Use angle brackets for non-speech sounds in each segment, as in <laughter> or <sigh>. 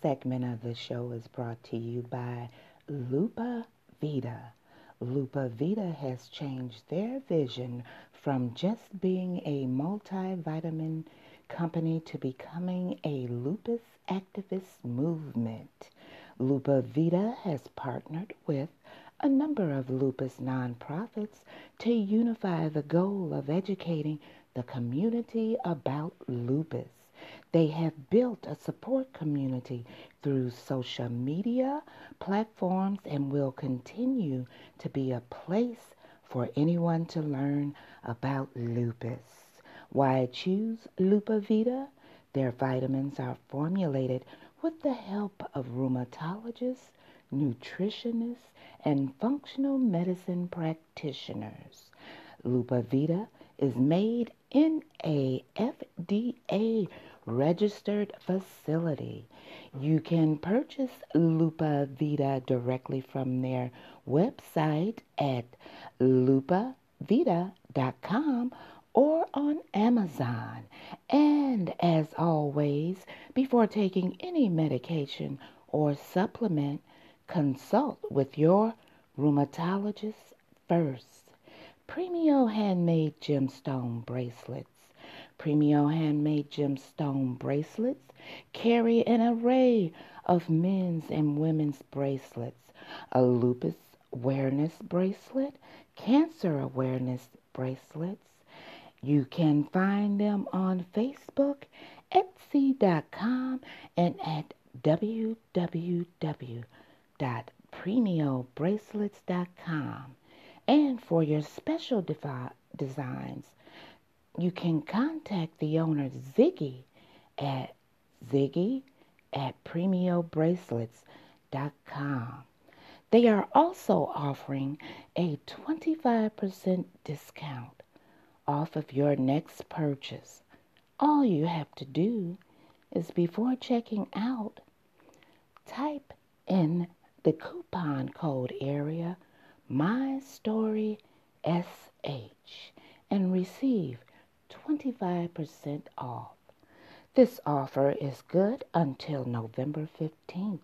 segment of the show is brought to you by Lupa Vita. Lupa Vita has changed their vision from just being a multivitamin company to becoming a lupus activist movement. Lupa Vita has partnered with a number of lupus nonprofits to unify the goal of educating the community about lupus. They have built a support community through social media platforms and will continue to be a place for anyone to learn about lupus. Why choose Lupavita? Their vitamins are formulated with the help of rheumatologists, nutritionists, and functional medicine practitioners. Lupavita is made in a FDA registered facility. You can purchase Lupa Vita directly from their website at lupavita.com or on Amazon. And as always, before taking any medication or supplement, consult with your rheumatologist first. Premio Handmade Gemstone Bracelets. Premio Handmade Gemstone Bracelets carry an array of men's and women's bracelets, a lupus awareness bracelet, cancer awareness bracelets, you can find them on Facebook, Etsy.com, and at www.premiobracelets.com. And for your special designs, you can contact the owner Ziggy at Ziggy at premiobracelets.com. They are also offering a 25% discount off of your next purchase. All you have to do is before checking out, type in the coupon code area My Story SH and receive 25% off. This offer is good until November 15th,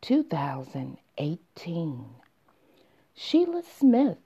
2018. Sheila Smith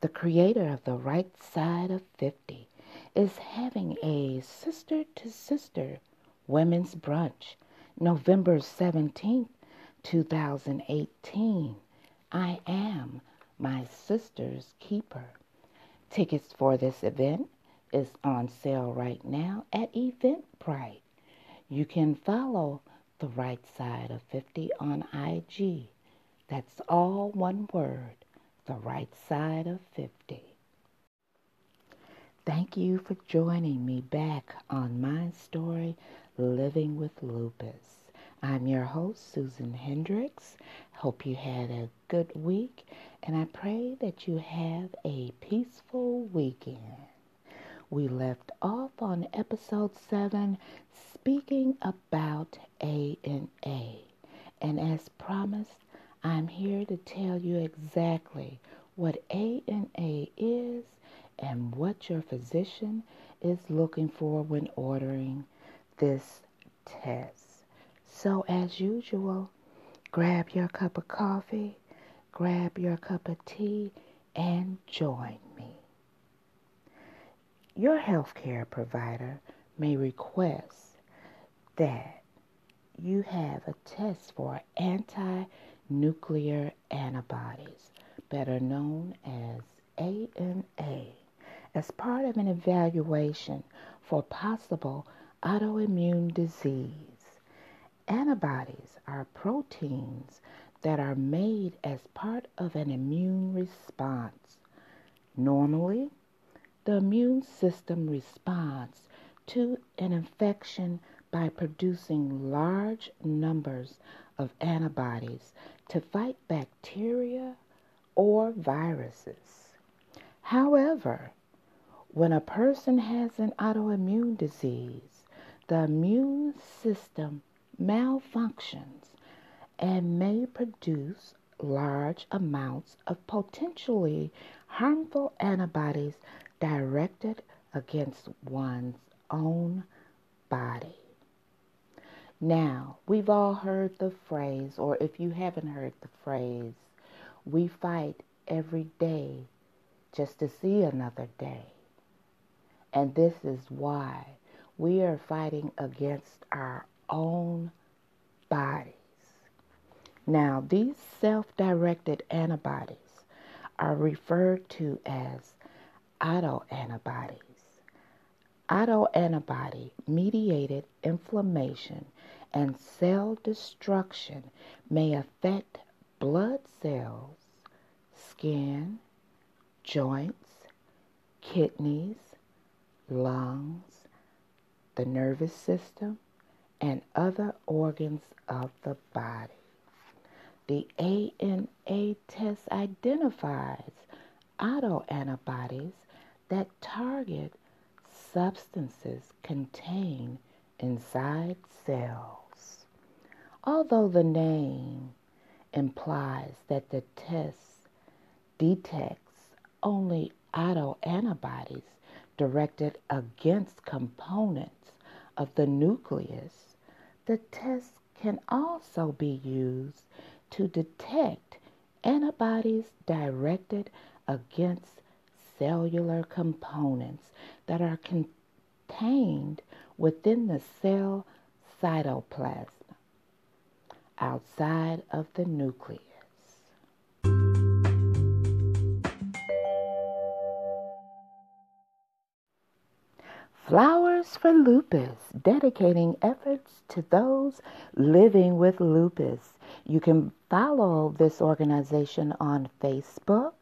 the creator of The Right Side of 50, is having a sister to sister women's brunch November 17th, 2018. I am my sister's keeper. Tickets for this event is on sale right now at Eventbrite. You can follow The Right Side of 50 on IG. That's all one word the right side of 50. Thank you for joining me back on my story, Living with Lupus. I'm your host, Susan Hendrix. Hope you had a good week, and I pray that you have a peaceful weekend. We left off on episode 7 speaking about A and A. And as promised, I'm here to tell you exactly what ANA is and what your physician is looking for when ordering this test. So, as usual, grab your cup of coffee, grab your cup of tea, and join. Your healthcare provider may request that you have a test for anti nuclear antibodies, better known as ANA, as part of an evaluation for possible autoimmune disease. Antibodies are proteins that are made as part of an immune response. Normally, the immune system responds to an infection by producing large numbers of antibodies to fight bacteria or viruses. However, when a person has an autoimmune disease, the immune system malfunctions and may produce large amounts of potentially harmful antibodies directed against one's own body. Now, we've all heard the phrase, or if you haven't heard the phrase, we fight every day just to see another day. And this is why we are fighting against our own bodies. Now, these self directed antibodies are referred to as autoantibodies. Autoantibody mediated inflammation and cell destruction may affect blood cells, skin, joints, kidneys, lungs, the nervous system, and other organs of the body. The ANA test identifies autoantibodies that target substances contained inside cells. Although the name implies that the test detects only autoantibodies directed against components of the nucleus, the test can also be used to detect antibodies directed against cellular components that are contained within the cell cytoplasm outside of the nucleus. Flowers for Lupus, dedicating efforts to those living with lupus. You can follow this organization on Facebook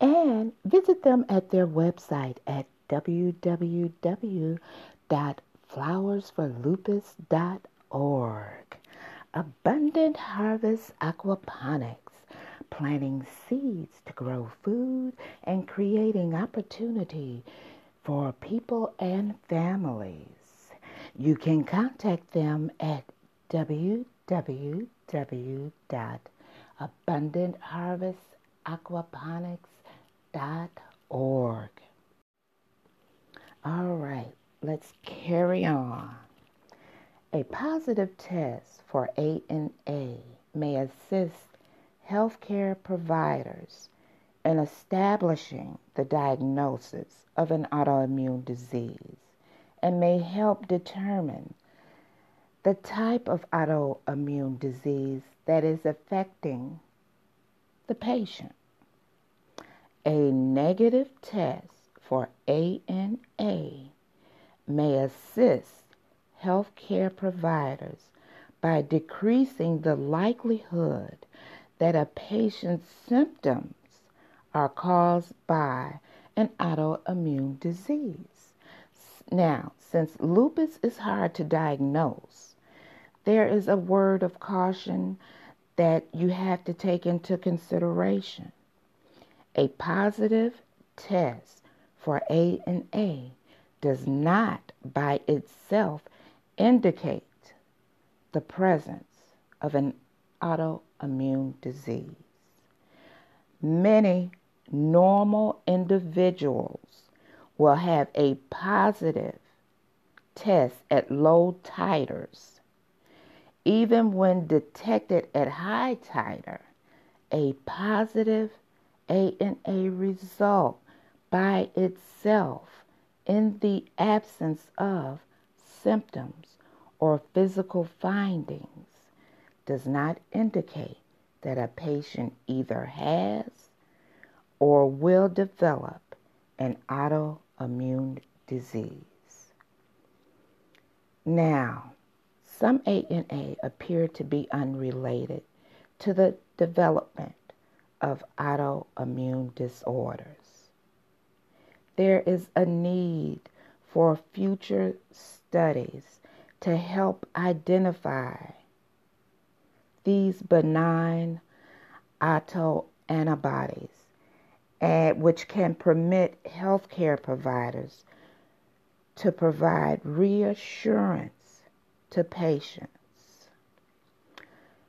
and visit them at their website at www.flowersforlupus.org. Abundant Harvest Aquaponics, planting seeds to grow food and creating opportunity for people and families. You can contact them at www.abundantharvestaquaponics.org. All right, let's carry on. A positive test for ANA may assist healthcare providers in establishing the diagnosis of an autoimmune disease and may help determine the type of autoimmune disease that is affecting the patient. A negative test for ANA may assist healthcare providers by decreasing the likelihood that a patient's symptoms are caused by an autoimmune disease. Now, since lupus is hard to diagnose, there is a word of caution that you have to take into consideration. A positive test for ANA does not by itself indicate the presence of an autoimmune disease. Many normal individuals will have a positive test at low titers. Even when detected at high titer, a positive ANA result by itself in the absence of symptoms or physical findings does not indicate that a patient either has or will develop an autoimmune disease. Now, some ANA appear to be unrelated to the development of autoimmune disorders. There is a need for future studies to help identify these benign autoantibodies, and which can permit healthcare providers to provide reassurance to patients.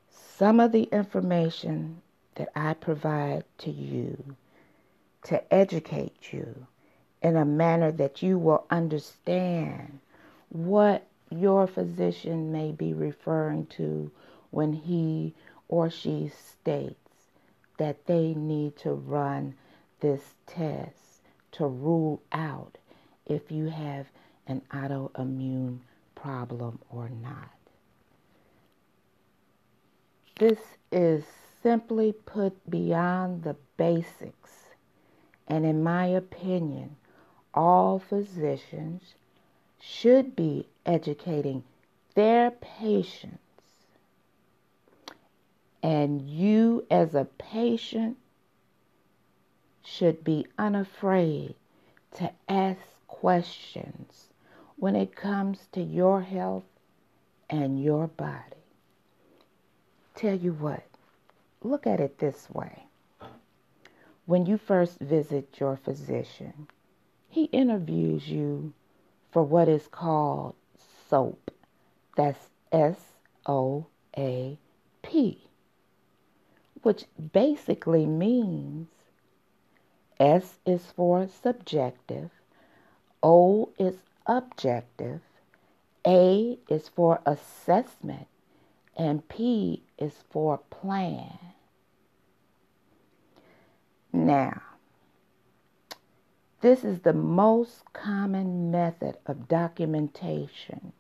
Some of the information that I provide to you to educate you in a manner that you will understand what your physician may be referring to when he or she states that they need to run this test to rule out if you have an autoimmune problem or not. This is simply put beyond the basics, and in my opinion, all physicians should be educating their patients. And you, as a patient, should be unafraid to ask questions when it comes to your health and your body. Tell you what, look at it this way. When you first visit your physician, he interviews you for what is called SOAP. That's S O A P, which basically means S is for subjective, O is objective, A is for assessment, and P is for plan. Now, this is the most common method of documentation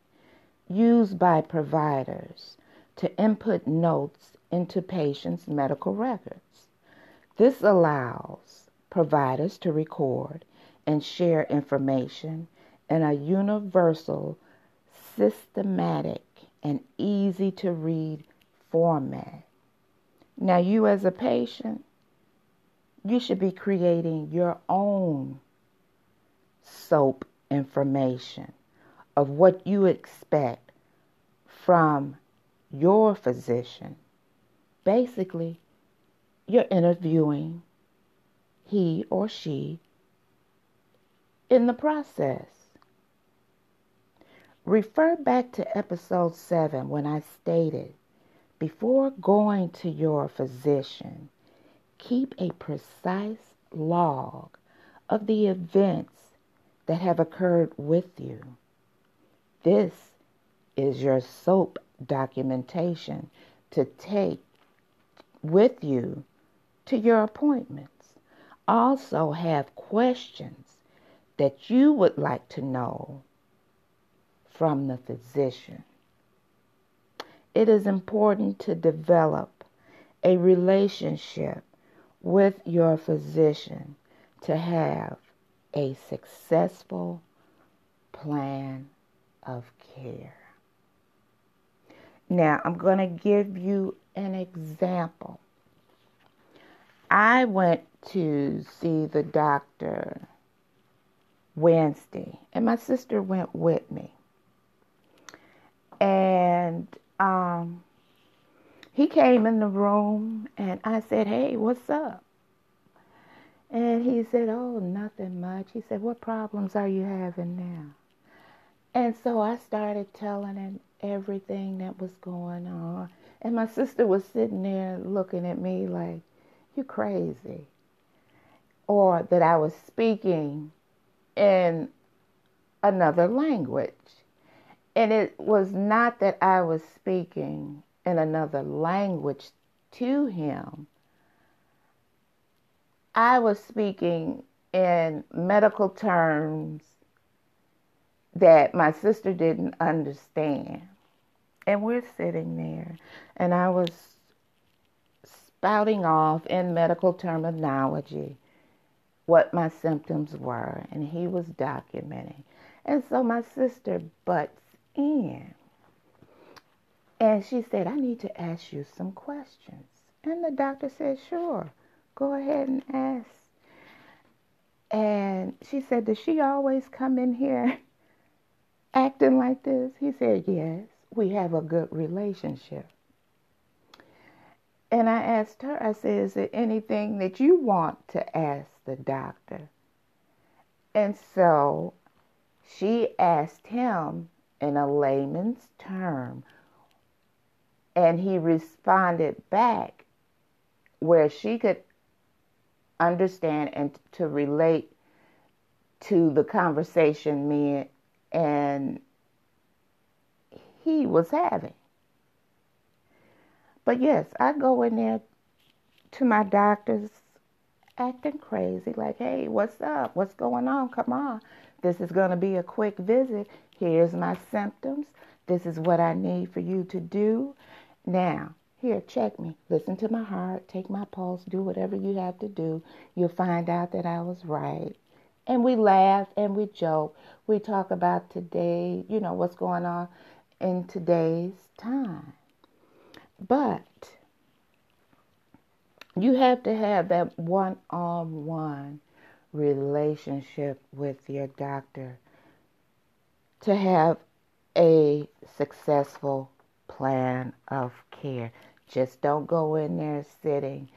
used by providers to input notes into patients' medical records. This allows providers to record and share information in a universal, systematic, and easy to read format. Now, you as a patient, you should be creating your own SOAP information of what you expect from your physician. Basically, you're interviewing he or she in the process. Refer back to episode 7 when I stated before going to your physician, keep a precise log of the events that have occurred with you. This is your SOAP documentation to take with you to your appointments. Also, have questions that you would like to know from the physician. It is important to develop a relationship with your physician to have a successful plan of care. Now, I'm going to give you an example. I went to see the doctor Wednesday, and my sister went with me. And um, he came in the room, and I said, Hey, what's up? And he said, Oh, nothing much. He said, What problems are you having now? And so I started telling him everything that was going on. And my sister was sitting there looking at me like, You crazy. Or that I was speaking in another language. And it was not that I was speaking in another language to him, I was speaking in medical terms that my sister didn't understand. And we're sitting there, and I was spouting off in medical terminology what my symptoms were, and he was documenting. And so my sister butts in. And she said, I need to ask you some questions. And the doctor said, Sure. Go ahead and ask. And she said, Does she always come in here <laughs> acting like this? He said, Yes, we have a good relationship. And I asked her, I said, Is there anything that you want to ask the doctor? And so she asked him in a layman's term, and he responded back where she could understand and to relate to the conversation me and he was having. But yes, I go in there to my doctors acting crazy, like, hey, what's up? What's going on? Come on. This is going to be a quick visit. Here's my symptoms. This is what I need for you to do. Now, here, check me. Listen to my heart. Take my pulse. Do whatever you have to do. You'll find out that I was right. And we laugh and we joke. We talk about today, you know, what's going on in today's time. But you have to have that one on one relationship with your doctor to have a successful plan of care. Just don't go in there sitting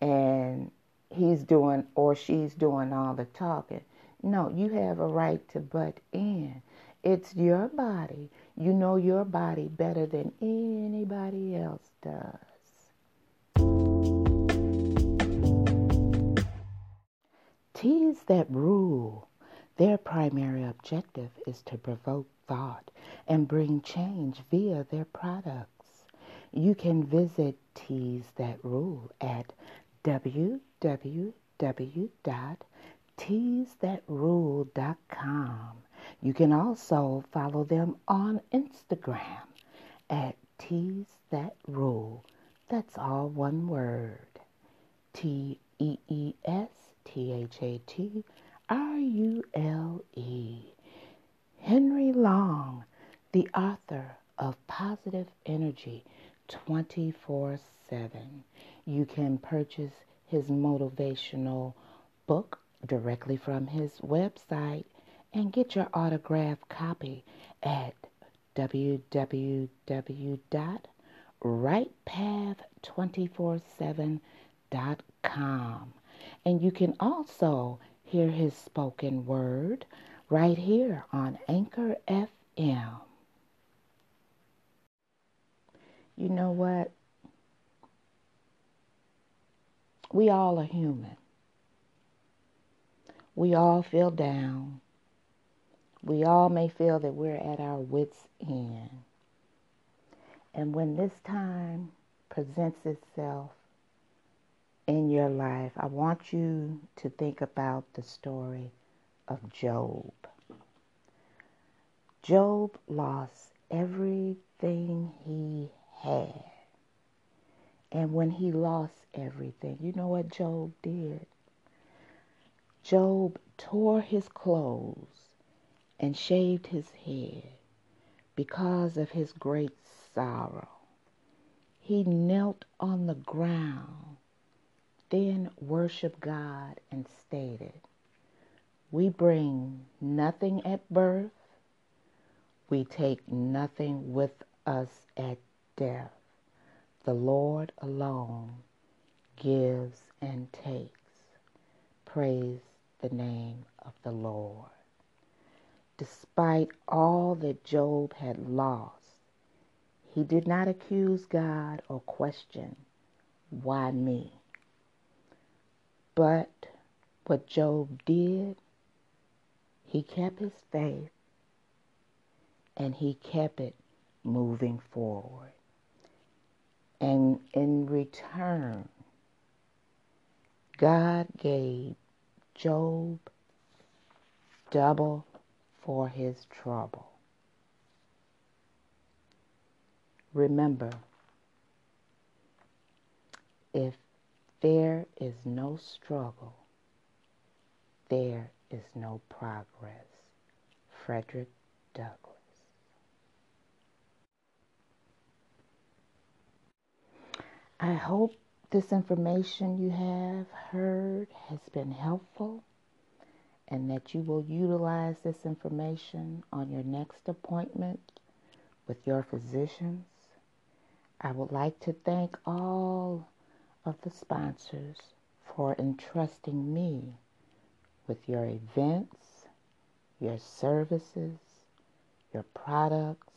and he's doing or she's doing all the talking. No, you have a right to butt in. It's your body. You know your body better than anybody else does. Tees that rule, their primary objective is to provoke thought and bring change via their products. You can visit Tees That Rule at www.teasthatrule.com. You can also follow them on Instagram at Tees That Rule. That's all one word. T E E S T H A T R U L E. Henry Long, the author of Positive Energy 24 7. You can purchase his motivational book directly from his website and get your autographed copy at www.rightpath247.com. And you can also hear his spoken word right here on Anchor FM. You know what? We all are human. We all feel down. We all may feel that we're at our wits' end. And when this time presents itself in your life, I want you to think about the story of Job. Job lost everything he had. And when he lost everything, you know what Job did? Job tore his clothes and shaved his head because of his great sorrow. He knelt on the ground, then worshiped God and stated, We bring nothing at birth, we take nothing with us at death. The Lord alone gives and takes. Praise the name of the Lord despite all that Job had lost, he did not accuse God or question, why me? But what Job did, he kept his faith and he kept it moving forward. And in return, God gave Job double for his trouble. Remember, if there is no struggle, there is no progress. Frederick Douglass. I hope this information you have heard has been helpful and that you will utilize this information on your next appointment with your physicians. I would like to thank all of the sponsors for entrusting me with your events, your services, your products,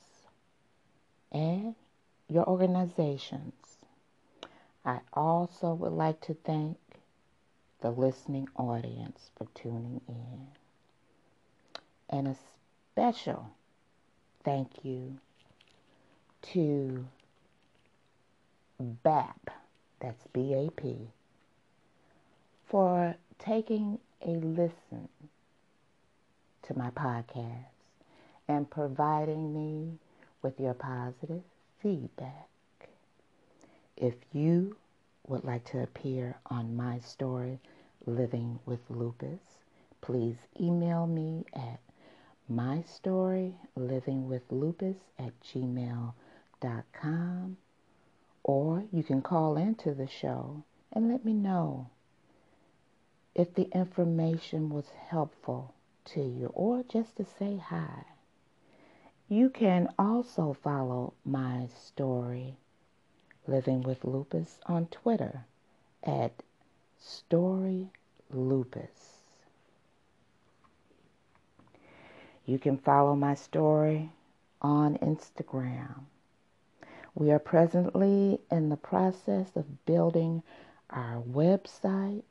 and your organizations. I also would like to thank the listening audience for tuning in. And a special thank you to BAP, that's B A P, for taking a listen to my podcast and providing me with your positive feedback. If you would like to appear on my story, Living with Lupus, please email me at mystorylivingwithlupus at gmail.com or you can call into the show and let me know if the information was helpful to you or just to say hi. You can also follow my story, Living with Lupus, on Twitter at Story Lupus. You can follow my story on Instagram. We are presently in the process of building our website,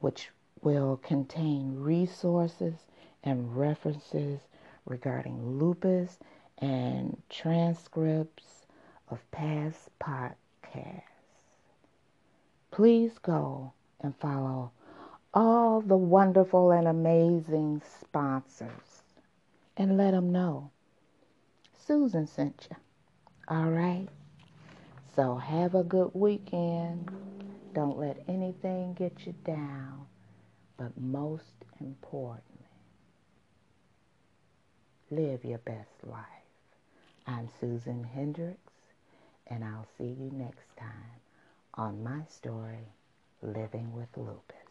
which will contain resources and references regarding lupus and transcripts of past podcasts. Please go and follow all the wonderful and amazing sponsors and let them know Susan sent you. All right? So have a good weekend. Don't let anything get you down. But most importantly, live your best life. I'm Susan Hendrix, and I'll see you next time on my story, Living with Lupus.